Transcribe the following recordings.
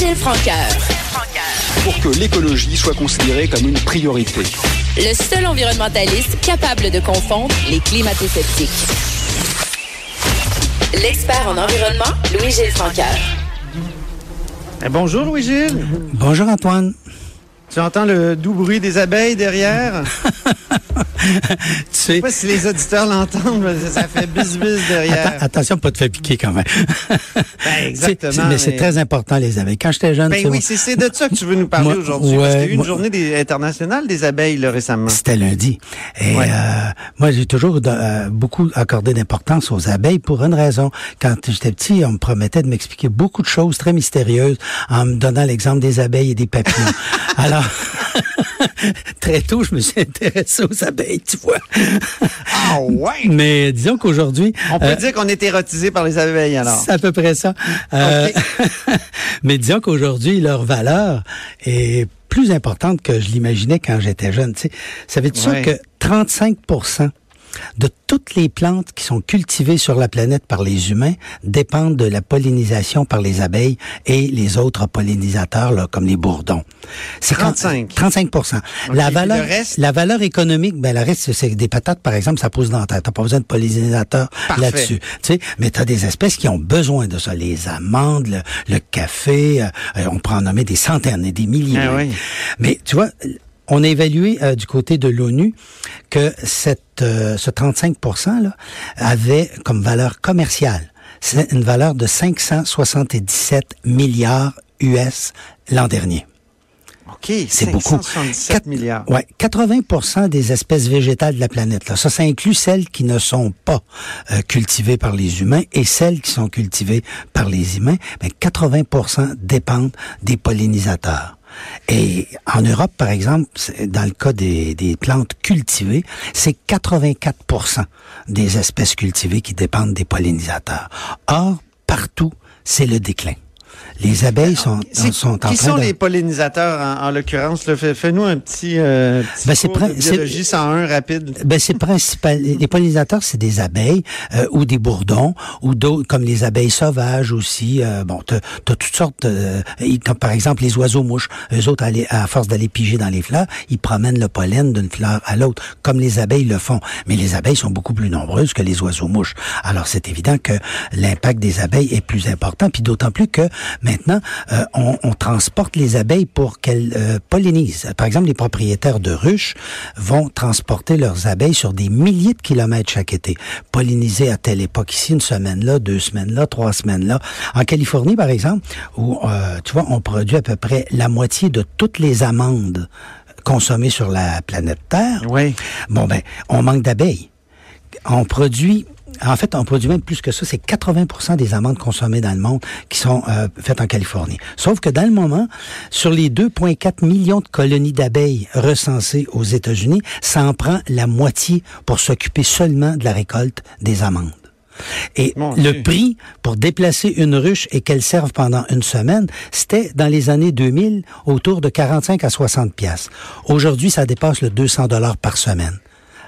Louis-Gilles Francaire. Pour que l'écologie soit considérée comme une priorité. Le seul environnementaliste capable de confondre les climato-sceptiques. L'expert en environnement, Louis-Gilles Francaire. Eh, bonjour Louis-Gilles. Bonjour Antoine. Tu entends le doux bruit des abeilles derrière? tu sais, sais pas si les auditeurs l'entendent, mais ça fait bis-bis derrière. Atten- attention, pas te faire piquer quand même. Ben, exactement, mais, c'est très important, les abeilles. Quand j'étais jeune, Ben oui, c'est de ça que tu veux nous parler aujourd'hui. parce qu'il y a eu ouais, une moi- journée des- internationale des abeilles là, récemment. c'était lundi. Et Ouais. euh, moi, j'ai toujours euh, beaucoup accordé d'importance aux abeilles pour une raison. Quand j'étais petit, on me promettait de m'expliquer beaucoup de choses très mystérieuses en me donnant l'exemple des abeilles et des papillons. Alors, très tôt, je me suis intéressé aux abeilles, tu vois. Ah ouais! Mais disons qu'aujourd'hui... On peut euh, dire qu'on est érotisé par les abeilles alors. C'est à peu près ça. Euh, mais disons qu'aujourd'hui, leur valeur est plus importante que je l'imaginais quand j'étais jeune. Tu sais, savais-tu ça Ouais. que 35 de toutes les plantes qui sont cultivées sur la planète par les humains dépendent de la pollinisation par les abeilles et les autres pollinisateurs, là, comme les bourdons. C'est quand- 35. 35% La puis valeur, le reste? la valeur économique, ben, le reste, c'est des patates, par exemple, ça pousse dans la terre. T'as pas besoin de pollinisateurs là-dessus. Tu sais, mais tu as des espèces qui ont besoin de ça. Les amandes, le, le café, euh, on peut en nommer des centaines et des milliers. Ah oui. Mais tu vois, on a évalué euh, du côté de l'ONU que cette, euh, ce 35 là, avait comme valeur commerciale c'est une valeur de 577 milliards US l'an dernier. OK, C'est beaucoup. 577 Quatre- milliards. Ouais, 80% des espèces végétales de la planète. Là. Ça, ça inclut celles qui ne sont pas euh, cultivées par les humains et celles qui sont cultivées par les humains. Mais 80% dépendent des pollinisateurs. Et en Europe, par exemple, dans le cas des, des plantes cultivées, c'est 84% des espèces cultivées qui dépendent des pollinisateurs. Or, partout, c'est le déclin. Les abeilles sont, C'est- sont en train qui sont de... les pollinisateurs en, en l'occurrence? Fais-nous un petit, euh, petit Ben, cours de biologie 101 rapide. Ben c'est principal. Les pollinisateurs, c'est des abeilles euh, ou des bourdons ou d'autres comme les abeilles sauvages aussi. Euh, bon, t'as as toutes sortes. euh, comme par exemple les oiseaux mouches. Eux autres, à force d'aller piger dans les fleurs, ils promènent le pollen d'une fleur à l'autre, comme les abeilles le font. Mais les abeilles sont beaucoup plus nombreuses que les oiseaux mouches. Alors c'est évident que l'impact des abeilles est plus important. Puis d'autant plus que maintenant, euh, on, on transporte les abeilles pour qu'elles euh, pollinisent. Par exemple, les propriétaires de ruches vont transporter leurs abeilles sur des milliers de kilomètres chaque été. Polliniser à telle époque ici, une semaine là, deux semaines là, trois semaines là. En Californie, par exemple, où euh, tu vois, on produit à peu près la moitié de toutes les amandes consommées sur la planète Terre. Oui. Bon ben, on manque d'abeilles. On produit, en fait, on produit même plus que ça. C'est 80% des amandes consommées dans le monde qui sont euh, faites en Californie. Sauf que dans le moment, sur les 2,4 millions de colonies d'abeilles recensées aux États-Unis, ça en prend la moitié pour s'occuper seulement de la récolte des amandes. Et le prix pour déplacer une ruche et qu'elle serve pendant une semaine, c'était dans les années 2000 autour de 45 à 60 pièces. Aujourd'hui, ça dépasse le 200 dollars par semaine.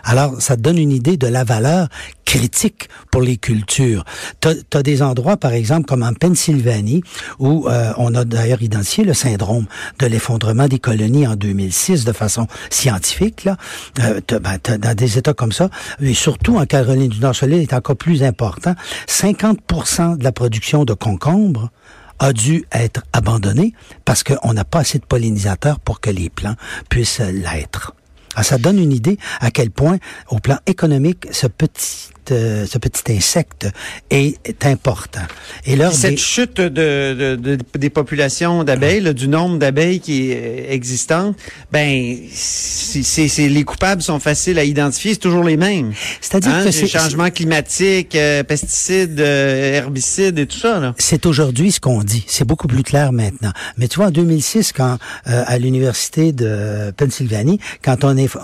Alors, ça donne une idée de la valeur critique pour les cultures. Tu as, des endroits, par exemple, comme en Pennsylvanie, où euh, on a d'ailleurs identifié le syndrome de l'effondrement des colonies en 2006 de façon scientifique. Là, euh, ben, dans des États comme ça, et surtout en Caroline du Nord, celui est encore plus important. 50% de la production de concombres a dû être abandonnée parce qu'on n'a pas assez de pollinisateurs pour que les plants puissent l'être. Alors, ça donne une idée à quel point, au plan économique, ce petit euh, ce petit insecte est important. Et là, cette chute de, de, de, des populations d'abeilles, du nombre d'abeilles qui est existant, ben, c'est les coupables sont faciles à identifier, c'est toujours les mêmes. C'est-à-dire hein, que c'est changement climatique, euh, pesticides, euh, herbicides et tout ça. C'est aujourd'hui ce qu'on dit. C'est beaucoup plus clair maintenant. Mais tu vois, en 2006, quand à l'université de Pennsylvanie, quand on est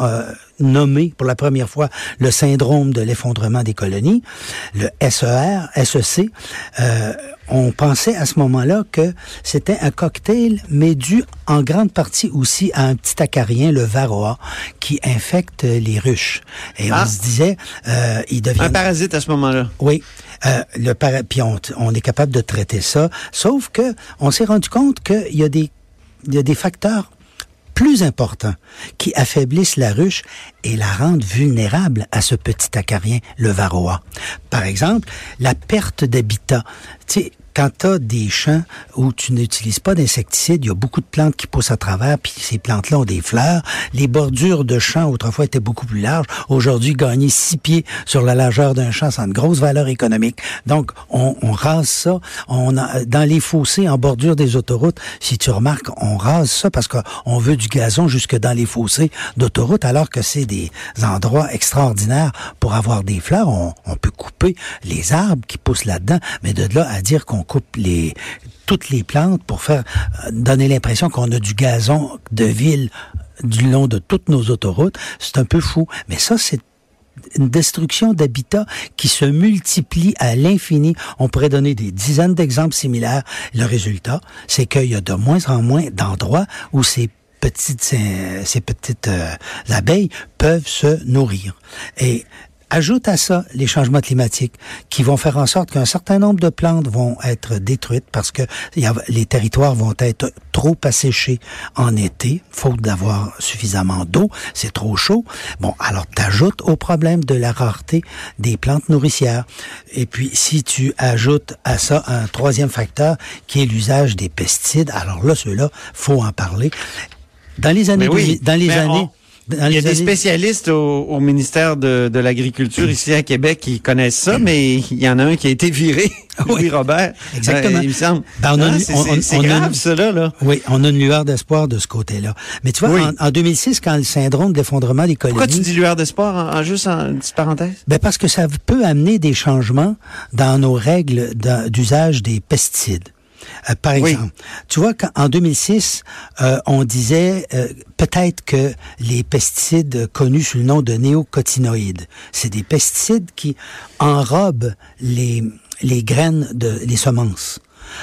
nommé pour la première fois le syndrome de l'effondrement des colonies, le SER, SEC, euh, on pensait à ce moment-là que c'était un cocktail, mais dû en grande partie aussi à un petit acarien, le varroa, qui infecte les ruches. Et on ah. se disait, euh, il devient... Un parasite à ce moment-là. Oui. Euh, le para... Puis on, on, est capable de traiter ça, sauf que on s'est rendu compte qu'il y a des il y a des facteurs plus importants qui affaiblissent la ruche et la rendent vulnérable à ce petit acarien, le varroa. Par exemple, la perte d'habitat. Quand tu as des champs où tu n'utilises pas d'insecticides, il y a beaucoup de plantes qui poussent à travers, puis ces plantes-là ont des fleurs. Les bordures de champs, autrefois, étaient beaucoup plus larges. Aujourd'hui, gagner six pieds sur la largeur d'un champ, ça a une grosse valeur économique. Donc, on, on rase ça. On a, dans les fossés, en bordure des autoroutes, si tu remarques, on rase ça parce qu'on veut du gazon jusque dans les fossés d'autoroute, alors que c'est des endroits extraordinaires pour avoir des fleurs. On, on peut couper les arbres qui poussent là-dedans, mais de là à dire qu'on coupe les toutes les plantes pour faire euh, donner l'impression qu'on a du gazon de ville du long de toutes nos autoroutes, c'est un peu fou. Mais ça, c'est une destruction d'habitats qui se multiplie à l'infini. On pourrait donner des dizaines d'exemples similaires. Le résultat, c'est qu'il y a de moins en moins d'endroits où ces petites ces, petites euh, abeilles peuvent se nourrir. Et Ajoute à ça les changements climatiques qui vont faire en sorte qu'un certain nombre de plantes vont être détruites parce que les territoires vont être trop asséchés en été, faute d'avoir suffisamment d'eau, c'est trop chaud. Bon, alors t'ajoutes au problème de la rareté des plantes nourricières. Et puis si tu ajoutes à ça un troisième facteur qui est l'usage des pesticides, alors là ceux-là, faut en parler. Dans les années, dans les années, il y a des spécialistes au, ministère de, l'Agriculture ici à Québec qui connaissent ça, mais il y en a un qui a été viré, Louis Robert. Exactement. Euh, il me semble. c'est grave, ça, là, Oui, on a une lueur d'espoir de ce côté-là. Mais tu vois, en, 2006, quand le syndrome d'effondrement des colonies... Pourquoi tu dis lueur d'espoir, en, juste en petite parenthèse? Ben parce que ça peut amener des changements dans nos règles d'usage des pesticides. Euh, par exemple, tu vois qu'en 2006, euh, on disait euh, peut-être que les pesticides connus sous le nom de néocotinoïdes, c'est des pesticides qui enrobent les, les graines de les semences.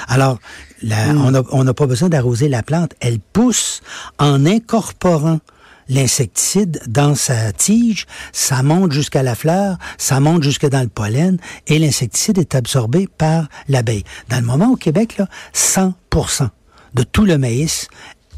Alors, hmm. on n'a pas besoin d'arroser la plante, elle pousse en incorporant l'insecticide dans sa tige, ça monte jusqu'à la fleur, ça monte jusque dans le pollen et l'insecticide est absorbé par l'abeille. Dans le moment au Québec, là, 100% de tout le maïs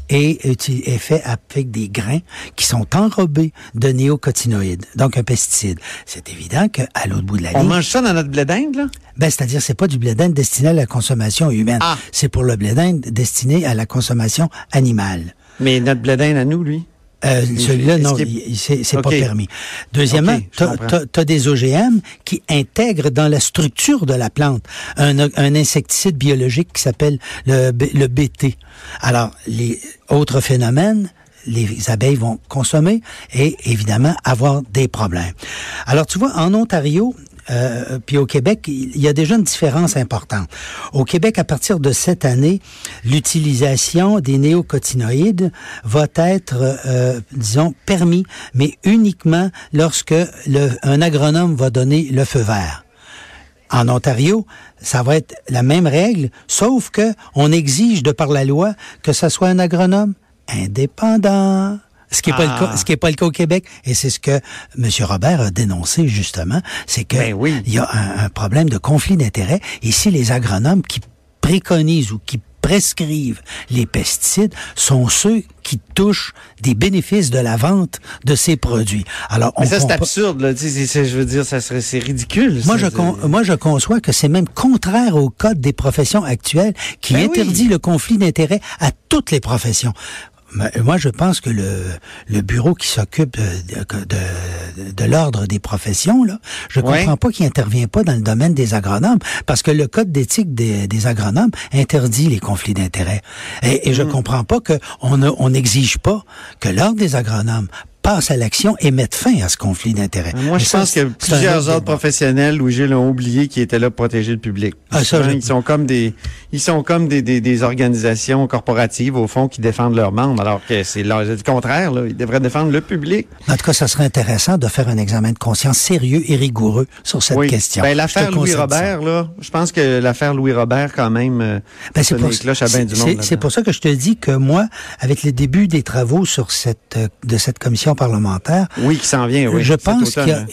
est, est fait avec des grains qui sont enrobés de néocotinoïdes, donc un pesticide. C'est évident qu'à l'autre bout de la ligne... On mange ça dans notre blé d'Inde, là? Ben, c'est-à-dire, c'est pas du blé d'Inde destiné à la consommation humaine. Ah. C'est pour le blé d'Inde destiné à la consommation animale. Mais notre blé d'Inde à nous, lui? Euh, Celui-là, non, c'est pas permis. Deuxièmement, tu as, des OGM qui intègrent dans la structure de la plante un, un insecticide biologique qui s'appelle le, le BT. Alors, les autres phénomènes, les abeilles vont consommer et évidemment avoir des problèmes. Alors tu vois, en Ontario, euh, puis au Québec, il y a déjà une différence importante. Au Québec, à partir de cette année, l'utilisation des néocotinoïdes va être, euh, disons, permis, mais uniquement lorsque un agronome va donner le feu vert. En Ontario, ça va être la même règle, sauf que on exige de par la loi que ce soit un agronome indépendant. Ce qui n'est pas le cas, ah. ce qui est pas le cas au Québec, et c'est ce que M. Robert a dénoncé justement, c'est que ben il y a un, problème de conflit d'intérêts. Ici, les agronomes qui préconisent ou qui prescrivent les pesticides sont ceux qui touchent des bénéfices de la vente de ces produits. Alors, Mais ça, c'est absurde, là. je veux dire, ça serait, c'est ridicule. Moi, je, moi, je conçois que c'est même contraire au code des professions actuelles qui ben interdit le conflit d'intérêts à toutes les professions moi, je pense que le, le bureau qui s'occupe de, de, de, l'ordre des professions, là, je Ouais. comprends pas qu'il intervient pas dans le domaine des agronomes, parce que le code d'éthique des, des agronomes interdit les conflits d'intérêts. Et, et je comprends pas que on ne- on n'exige pas que l'ordre des agronomes passe à l'action et mette fin à ce conflit d'intérêts. Moi, Mais je ça, pense que plusieurs autre autres professionnels, Louis-Gilles, ont oublié qu'ils étaient là pour protéger le public. Ah, ça, je- Ils sont comme des, ils sont comme des, des, des organisations corporatives, au fond, qui défendent leurs membres, alors que c'est le contraire, là. Ils devraient défendre le public. En tout cas, ça serait intéressant de faire un examen de conscience sérieux et rigoureux sur cette oui. question. Ben, l'affaire te Louis concède ça. Robert, là, je pense que l'affaire Louis Robert, quand même, euh, Ben, c'est pour, les c'est- ça que je te dis que moi, avec le début des travaux sur cette euh, de cette commission parlementaire, Oui, qui s'en vient, oui. je pense qu'il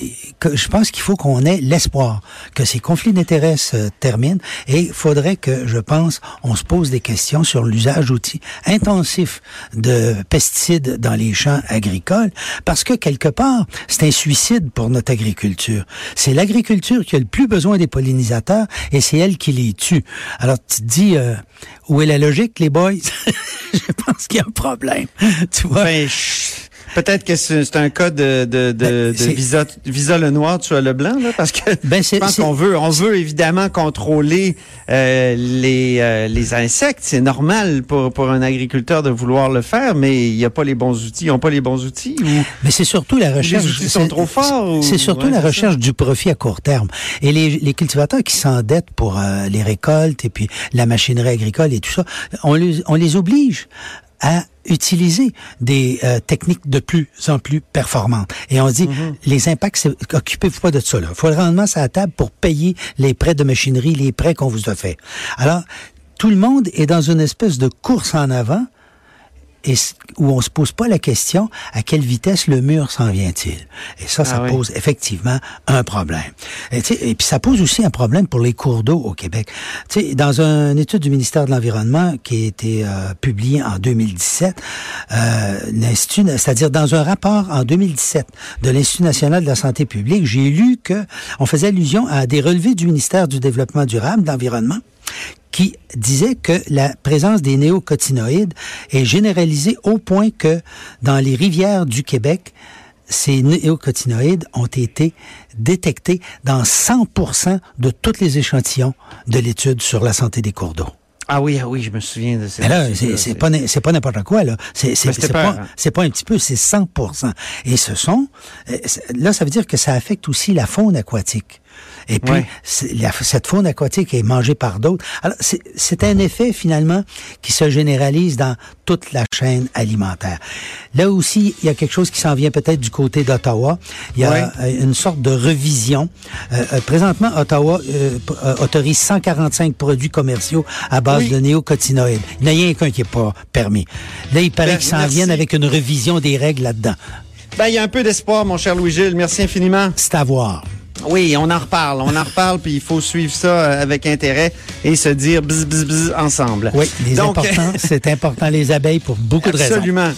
je pense qu'il faut qu'on ait l'espoir que ces conflits d'intérêts se terminent et il faudrait que je pense on se pose des questions sur l'usage d'outils intensifs de pesticides dans les champs agricoles parce que quelque part c'est un suicide pour notre agriculture. C'est l'agriculture qui a le plus besoin des pollinisateurs et c'est elle qui les tue. Alors tu te dis euh, où est la logique les boys? Je pense qu'il y a un problème. Tu vois? Ben, je- Peut-être que c'est un cas de, de, de, Ben, de visa, visa le noir, tu as le blanc, là, parce que Ben, je pense qu'on veut, on veut évidemment contrôler euh, les, euh, les insectes. C'est normal pour, pour un agriculteur de vouloir le faire, mais il n'y a pas les bons outils. Ils n'ont pas les bons outils. ou- Mais c'est surtout la recherche. outils sont trop forts C'est surtout ouais, la recherche du profit à court terme. Et les, les cultivateurs qui s'endettent pour euh, les récoltes et puis la machinerie agricole et tout ça, on les, on les oblige à utiliser des euh, techniques de plus en plus performantes. Et on dit, Mm-hmm. les impacts, c'est- occupez-vous pas de ça. Il faut le rendement sur la table pour payer les prêts de machinerie, les prêts qu'on vous a fait. Alors, tout le monde est dans une espèce de course en avant et où on se pose pas la question à quelle vitesse le mur s'en vient-il? Et ça, ça Ah oui. pose effectivement un problème. Et, et puis ça pose aussi un problème pour les cours d'eau au Québec. Tu sais, dans une étude du ministère de l'Environnement qui a été euh, publiée en 2017, euh, l'Institut, c'est-à-dire dans un rapport en 2017 de l'Institut national de la santé publique, j'ai lu que on faisait allusion à des relevés du ministère du Développement durable, de l'Environnement, qui disait que la présence des néocotinoïdes est généralisée au point que dans les rivières du Québec, ces néocotinoïdes ont été détectés dans 100% de tous les échantillons de l'étude sur la santé des cours d'eau. Ah oui, ah oui, je me souviens de ça. Mais là, c'est pas n- c'est pas n'importe quoi là. C'est pas c'est pas un petit peu, c'est 100%. Et ce sont euh, là, ça veut dire que ça affecte aussi la faune aquatique. Et puis Ouais. c'est- la- cette faune aquatique est mangée par d'autres. Alors c'est un effet finalement qui se généralise dans toute la chaîne alimentaire. Là aussi, il y a quelque chose qui s'en vient peut-être du côté d'Ottawa. Il y a Ouais. euh, une sorte de revision. Euh, euh, présentement, Ottawa euh, autorise 145 produits commerciaux à base Oui. de néocotinoïdes. Il n'y a rien qu'un qui n'est pas permis. Là, il paraît Ben, qu'ils s'en viennent avec une revision des règles là-dedans. Ben, il y a un peu d'espoir, mon cher Louis-Gilles. Merci infiniment. C'est à voir. Oui, on en reparle, on en reparle, puis il faut suivre ça euh, avec intérêt et se dire bzz, bzz, bzz ensemble. Oui, les Donc, importants, c'est important les abeilles pour beaucoup de raisons. Absolument.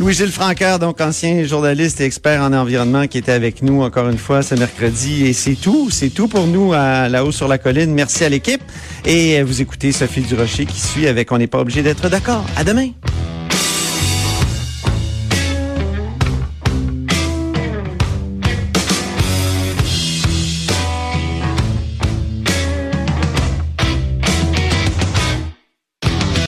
Louis-Gilles Francaire, donc ancien journaliste et expert en environnement qui était avec nous encore une fois ce mercredi. Et c'est tout, c'est tout pour nous à là-haut sur la colline. Merci à l'équipe. Et euh, vous écoutez Sophie Durocher qui suit avec On n'est pas obligé d'être d'accord. À demain.